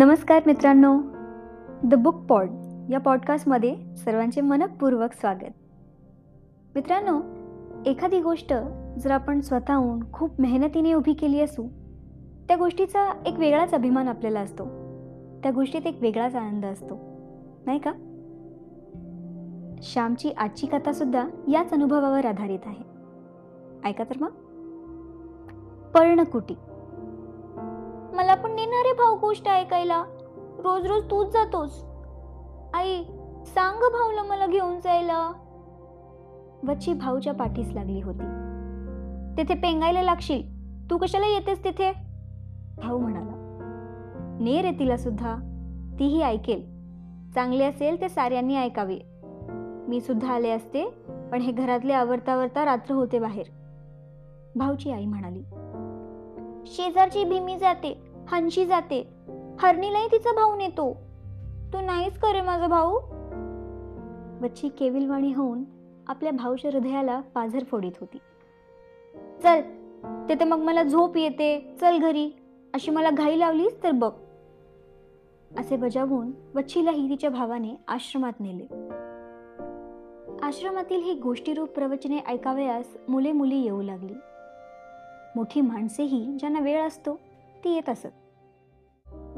नमस्कार मित्रांनो. The book pod या पॉडकास्टमध्ये सर्वांचे मनपूर्वक स्वागत. मित्रांनो एखादी गोष्ट जर आपण स्वतःहून खूप मेहनतीने उभी केली असू त्या गोष्टीचा एक वेगळाच अभिमान आपल्याला असतो. त्या गोष्टीत एक वेगळाच आनंद असतो. नाही का? श्यामची आजची कथासुद्धा याच अनुभवावर आधारित आहे. ऐका तर मग. पर्णकुटी. पण नेणार आहे भाऊ गोष्ट ऐकायला. रोज रोज तूच जातोस. आई सांग भाऊला मला घेऊन जायला. वच्छी भाऊच्या पाठीस लागली होती. तिथे पेंगायला लागशील. तू कशाला येतेस तिथे? भाऊ म्हणाला. ने रे तिला सुद्धा. तीही ऐकेल. चांगले असेल ते साऱ्यांनी ऐकावे. मी सुद्धा आले असते पण हे घरातले आवरता आवरता रात्र होते बाहेर. भाऊची आई म्हणाली. शेजारची भीमी जाते. हंशी जाते. हरणीलाही तिचा भाऊ नेतो. तू नाहीच करे माझा भाऊ? बच्ची केविलवाणी होऊन आपल्या भाऊच्या हृदयाला पाझर फोडीत होती. चल तिथे मग मला झोप येते. चल घरी. अशी मला घाई लावलीस तर बघ. असे बजावून वच्छीलाही तिच्या भावाने आश्रमात नेले. आश्रमातील ही गोष्टीरूप प्रवचने ऐकावयास मुले मुली येऊ लागली. मोठी माणसेही ज्यांना वेळ असतो ती येत असत.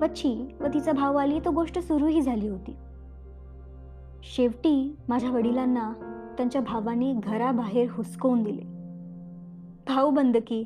बच्ची व तिचा भाव आली तो गोष्ट सुरूही झाली होती. शेवटी माझ्या वडिलांना त्यांच्या भावाने घराबाहेर हुसकवून दिले. भाऊ बंदकी.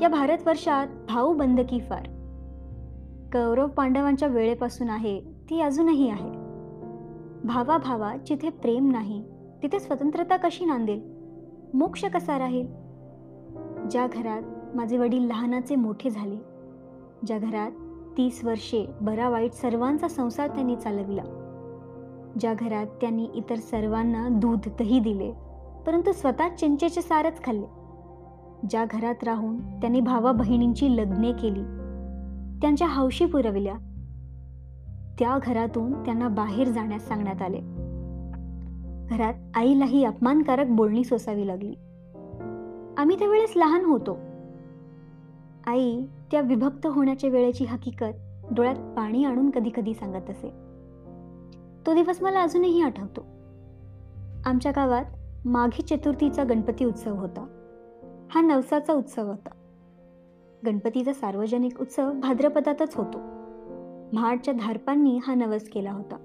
या भारतवर्षात भाऊ बंदकी फार. कौरव पांडवांच्या वेळेपासून आहे ती अजूनही आहे. भावा भावा जिथे प्रेम नाही तिथे स्वतंत्रता कशी नांदेल? मोक्ष कसा राहील? ज्या घरात माझे वडील लहानाचे मोठे झाले. ज्या घरात तीस वर्षे बरा वाईट सर्वांचा संसार त्यांनी चालविला. ज्या घरात त्यांनी इतर सर्वांना दूध दही दिले परंतु स्वतः चिंचेचे सारच खाल्ले. ज्या घरात राहून त्यांनी भावा बहिणींची लग्ने केली त्यांच्या हौशी पुरविल्या. त्या घरातून त्यांना बाहेर जाण्यास सांगण्यात आले. घरात आईलाही अपमानकारक बोलणी सोसावी लागली. आम्ही त्यावेळेस लहान होतो. आई त्या विभक्त होण्याच्या वेळेची हकीकत डोळ्यात पाणी आणून कधी कधी सांगत असे. तो दिवस मला अजूनही आठवतो. आमच्या गावात माघी चतुर्थीचा गणपती उत्सव होता. हा नवसाचा उत्सव होता. गणपतीचा सार्वजनिक उत्सव भाद्रपदातच होतो. महाडच्या धारपांनी हा नवस केला होता.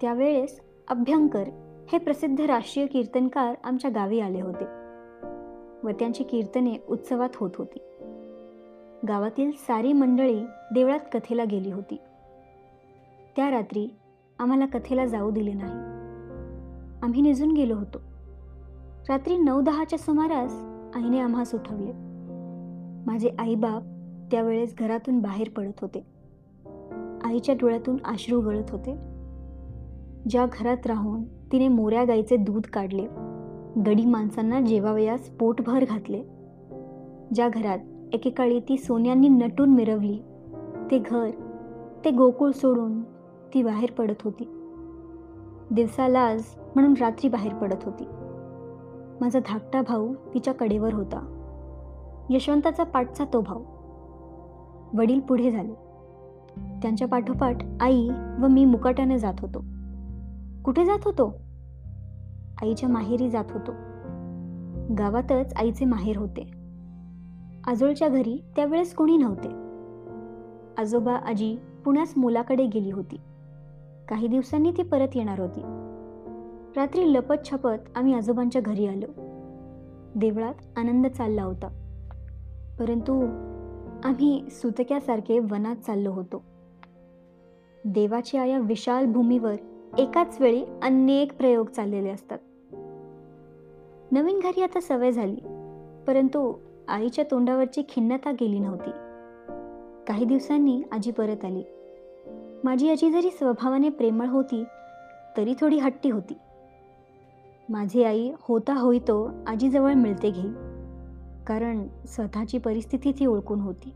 त्यावेळेस अभ्यंकर हे प्रसिद्ध राष्ट्रीय कीर्तनकार आमच्या गावी आले होते. व त्यांची कीर्तने उत्सवात होत होती. गावातील सारी मंडळी देवळात कथेला गेली होती. त्या रात्री आम्हाला कथेला जाऊ दिले नाही. आम्ही निजून गेलो होतो. रात्री नऊ दहाच्या सुमारास आईने आम्हास उठवले माझे आईबाप त्यावेळेस घरातून बाहेर पडत होते. आईच्या डोळ्यातून अश्रू गळत होते. ज्या घरात राहून तिने मोऱ्या गाईचे दूध काढले गडी माणसांना जेवावयास पोटभर घातले. ज्या घरात एकेकाळी ती सोन्यांनी नटून मिरवली. ते घर ते गोकुळ सोडून ती बाहेर पडत होती. दिवसा लाज म्हणून रात्री बाहेर पडत होती. माझा धाकटा भाऊ तिच्या कडेवर होता. यशवंताचा पाठचा तो भाऊ. वडील पुढे झाले. त्यांच्या पाठोपाठ आई व मी मुकाट्याने जात होतो. कुठे जात होतो? आईच्या माहेरी जात होतो. गावातच आईचे माहेर होते. आजोळच्या घरी त्यावेळेस कोणी नव्हते. आजोबा आजी पुण्यास मुलाकडे गेली होती. काही दिवसांनी ती परत येणार होती. रात्री लपत छपत आम्ही आजोबांच्या घरी आलो. देवळात आनंद चालला होता. परंतु आम्ही सुतक्यासारखे वनात चाललो होतो. देवाच्या या विशाल भूमीवर एकाच वेळी अनेक प्रयोग चाललेले असतात. नवीन घरी आता सवय झाली. परंतु आईच्या तोंडावरची खिन्नता गेली नव्हती. काही दिवसांनी आजी परत आली. माझी आजी जरी स्वभावाने प्रेमळ होती तरी थोडी हट्टी होती. माझी आई होता होईतो आजीजवळ मिळते घे कारण स्वतःची परिस्थिती ती ओळखून होती.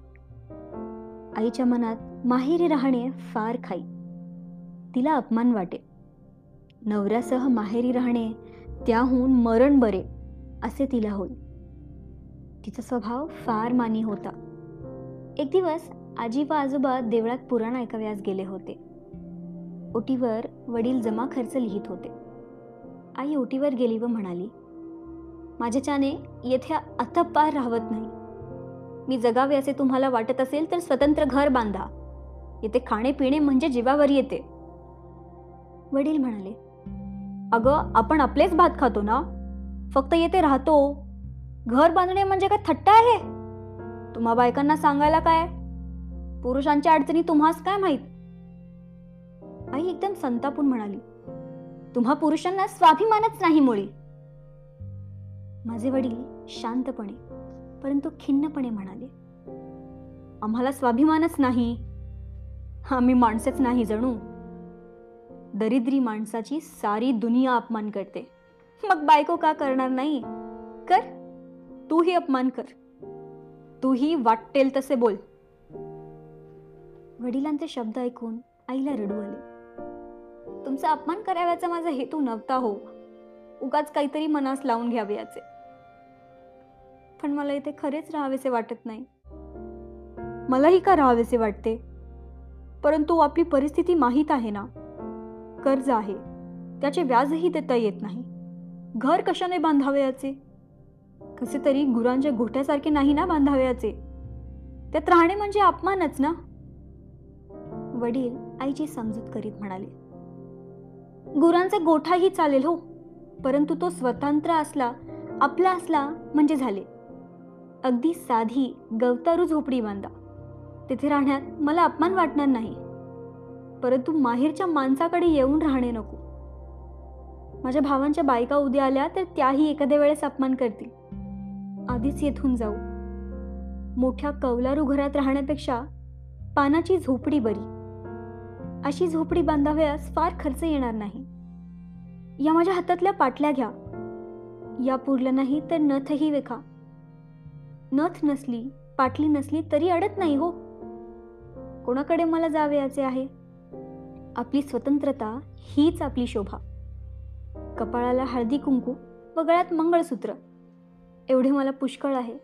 आईच्या मनात माहेरी राहणे फार खाई. तिला अपमान वाटे. नवऱ्यासह माहेरी राहणे त्याहून मरण बरे असे तिला होईल तिचा स्वभाव फार मानी होता. एक दिवस आजी व आजोबा देवळात पुराण ऐकाव्यास गेले होते. ओटीवर वडील जमा खर्च लिहित होते. आई ओटीवर गेली व म्हणाली माझ्याच्याने येथे आता पार राहत नाही. मी जगावे असे तुम्हाला वाटत असेल तर स्वतंत्र घर बांधा. येथे खाणे पिणे म्हणजे जीवावर येते. वडील म्हणाले अगं आपण आपलेच भात खातो ना? फक्त येथे राहतो. घर बांधणे म्हणजे काय थट्टा आहे? तुम्हा बायकांना सांगायला काय? पुरुषांच्या अडचणी तुम्हास काय माहीत? आई एकदम संतापून म्हणाली तुम्हा पुरुषांना स्वाभिमानच नाही मुळी. माझे वडील शांतपणे परंतु खिन्नपणे म्हणाले आम्हाला स्वाभिमानच नाही. आम्ही माणसेच नाही जणू. दरिद्री माणसाची सारी दुनिया अपमान करते. मग बायको का करणार नाही? कर. तूही अपमान कर. तूही वाटेल तसे बोल. वडिलांचे शब्द ऐकून आईला रडू आले. तुमचा अपमान कराव्याचा माझा हेतू नव्हता हो. उगाच काहीतरी मनास लावून घ्यावे याचे. पण मला इथे खरेच राहावेसे वाटत नाही. मलाही का राहावेसे वाटते? परंतु आपली परिस्थिती माहीत आहे ना. कर्ज आहे. त्याचे व्याजही देता येत नाही. घर कशाने बांधावे याचे? कसे तरी गुरांच्या घोट्यासारखे नाही ना बांधाव्याचे? त्यात राहणे म्हणजे अपमानच ना? वडील आईची समजूत करीत म्हणाले गुरांचा गोठाही चालेल हो परंतु तो स्वतंत्र असला आपला असला म्हणजे झाले. अगदी साधी गवतारू झोपडी बांधा. तिथे राहण्यात मला अपमान वाटणार नाही. परंतु माहेरच्या माणसाकडे येऊन राहणे नको. माझ्या भावांच्या बायका उद्या आल्या तर त्याही एखाद्या वेळेस अपमान करतील. आधीच येथून जाऊ. मोठ्या कौलारू घरात राहण्यापेक्षा पानाची झोपडी बरी. अशी झोपडी बांधाव्यास फार खर्च येणार नाही. या माझ्या हातातल्या पाटल्या घ्या. या पुरलं नाही तर नथही वेखा. नथ नसली पाटली नसली तरी अडत नाही हो. कोणाकडे मला जावयाचे आहे? आपली स्वतंत्रता हीच आपली शोभा. कपाळाला हळदी कुंकू व गळ्यात मंगळसूत्र. एवढे मला पुष्कळ आहे.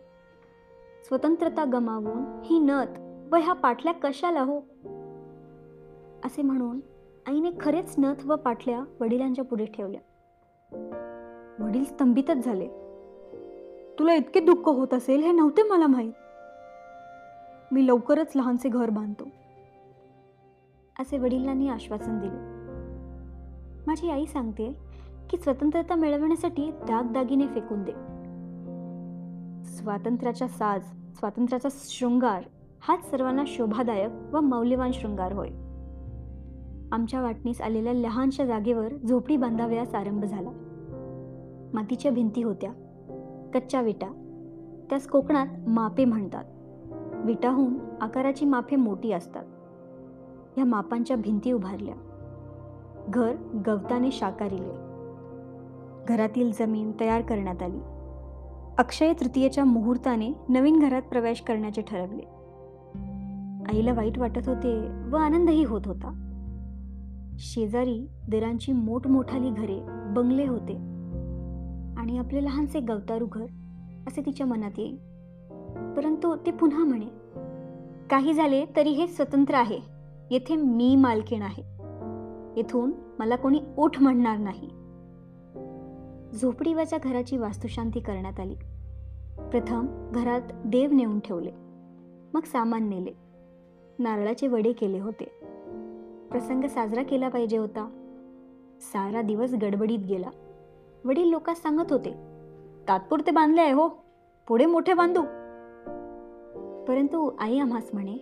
स्वतंत्रता गमावून ही नथ व ह्या पाटल्या कशाला हो? असे म्हणून आईने खरेच नथ व पाटल्या वडिलांच्या पुढे ठेवल्या. वडील स्तंभितच झाले. तुला इतके दुःख होत असेल हे नव्हते मला माहीत. मी लवकरच लहानसे घर बांधतो. असे वडिलांनी आश्वासन दिले. माझी आई सांगते की स्वतंत्रता मिळवण्यासाठी दागदागिने फेकून दे. स्वातंत्र्याचा साज स्वातंत्र्याचा शृंगार हाच सर्वांना शोभादायक व मौल्यवान शृंगार होय. आमच्या वाटणीस आलेल्या लहानशा जागेवर झोपडी बांधावयास आरंभ झाला. मातीच्या भिंती होत्या. कच्च्या विटा. त्यास कोकणात मापे म्हणतात. विटाहून आकाराची मापे मोठी असतात. ह्या मापांच्या भिंती उभारल्या. घर गवताने शाकारिले घरातील जमीन तयार करण्यात आली. अक्षय तृतीयेच्या मुहूर्ताने नवीन घरात प्रवेश करण्याचे ठरवले. आईला वाईट वाटत होते व आनंदही होत होता. शेजारी दिरांची मोठमोठाली घरे बंगले होते. आणि आपले लहानसे गवतारू घर असे तिच्या मनात येईल. परंतु ते पुन्हा म्हणे काही झाले तरी हे स्वतंत्र आहे. येथे मी मालकीण आहे. येथून मला कोणी ओठ म्हणणार नाही. झोपडीवाच्या घराची वास्तुशांती करण्यात आली. प्रथम घरात देव नेऊन ठेवले. मग सामान नेले. नारळाचे वडे केले होते. प्रसंग साजरा केला पाहिजे होता. सारा दिवस गडबडीत गेला. वडील लोक सांगत होते तात्पुरते बांधले आहे हो. पुढे मोठे बांधू. परंतु आई आम्हास म्हणे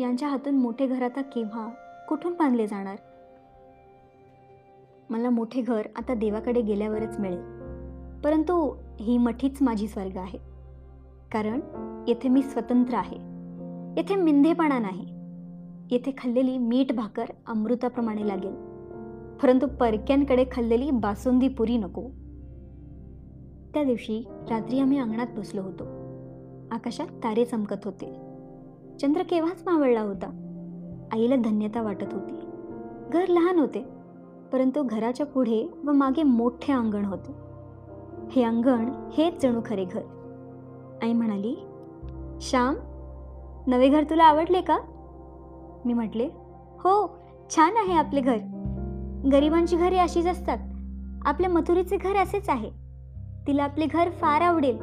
यांच्या हातून मोठे घर आता केव्हा कुठून बांधले जाणार? मला मोठे घर आता देवाकडे गेल्यावरच मिळेल. परंतु ही मठीच माझी स्वर्ग आहे. कारण येथे मी स्वतंत्र आहे. येथे मिंधेपणा नाही. येथे खाल्लेली मीठ भाकर अमृताप्रमाणे लागेल. परंतु परक्यांकडे खाल्लेली बासुंदी पुरी नको. त्या दिवशी रात्री आम्ही अंगणात बसलो होतो. आकाशात तारे चमकत होते. चंद्र केव्हाच मावळला होता? आईला धन्यता वाटत होती. घर लहान होते. परंतु घराच्या पुढे व मागे मोठे अंगण होते. हे अंगण हेच जणू खरे घर. आई म्हणाली श्याम नवे घर तुला आवडले का? मी म्हटले हो छान आहे आपले घर. गरिबांची घरे अशीच असतात. आपल्या मथुरीचे घर असेच आहे. तिला आपले घर फार आवडेल.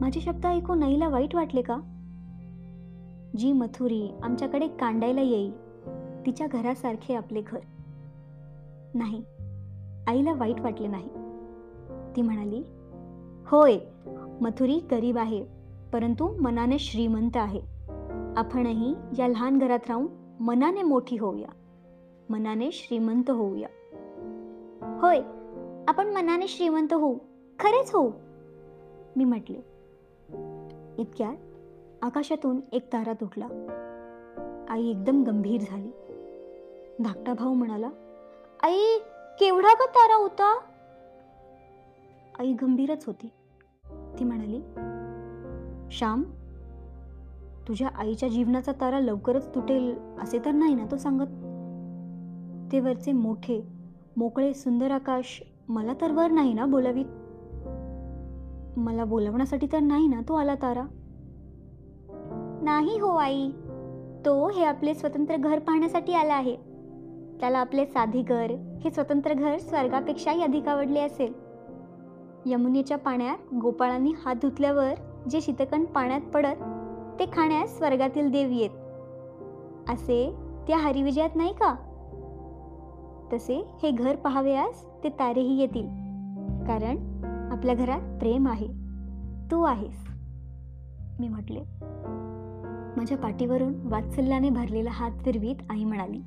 माझे शब्द ऐकून आईला वाईट वाटले का? जी मथुरी आमच्याकडे कांडायला येईल तिच्या घरासारखे आपले घर. नाही आईला वाईट वाटले नाही. ती म्हणाली होय मथुरी गरीब आहे परंतु मनाने श्रीमंत आहे. आपणही या लहान घरात राहून मनाने मोठी होऊया. मनाने श्रीमंत होऊया. होय आपण मनाने श्रीमंत होऊ खरेच होऊ? मी म्हटले. इतक्यात आकाशातून एक तारा तुटला. आई एकदम गंभीर झाली. धाकटा भाऊ म्हणाला आई केवढा ग तारा होता? आई गंभीरच होती. ती म्हणाली श्याम तुझ्या आईच्या जीवनाचा तारा लवकरच तुटेल असे तर नाही ना तो सांगत? ते वरचे मोठे मोकळे सुंदर आकाश मला तर वर नाही ना बोलावीत? मला बोलवण्यासाठी तर नाही ना तो आला तारा? नाही हो आई तो हे आपले स्वतंत्र घर पाहण्यासाठी आला आहे. त्याला आपले साधे घर हे स्वतंत्र घर स्वर्गापेक्षाही अधिक आवडले असेल. यमुनेच्या पाण्यात गोपाळांनी हात धुतल्यावर जे शीतकण पाण्यात पडत ते खाण्यास स्वर्गातील देव येत. असे त्या हरिविजयात नाही का? तसे हे घर पाहावयास ते तारेही येतील. कारण आपल्या घरात प्रेम आहे. तू आहेस. मी म्हटले. माझ्या पाठीवरून वात्सल्याने भरलेला हात फिरवीत आई म्हणाली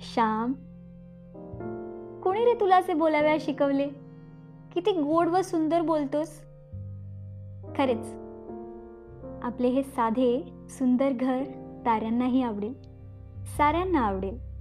श्याम कोणी रे तुला असे बोलाव्या शिकवले? किती गोड व सुंदर बोलतोस. खरेच. आपले हे साधे सुंदर घर ताऱ्यांनाही आवडेल. साऱ्यांना आवडेल.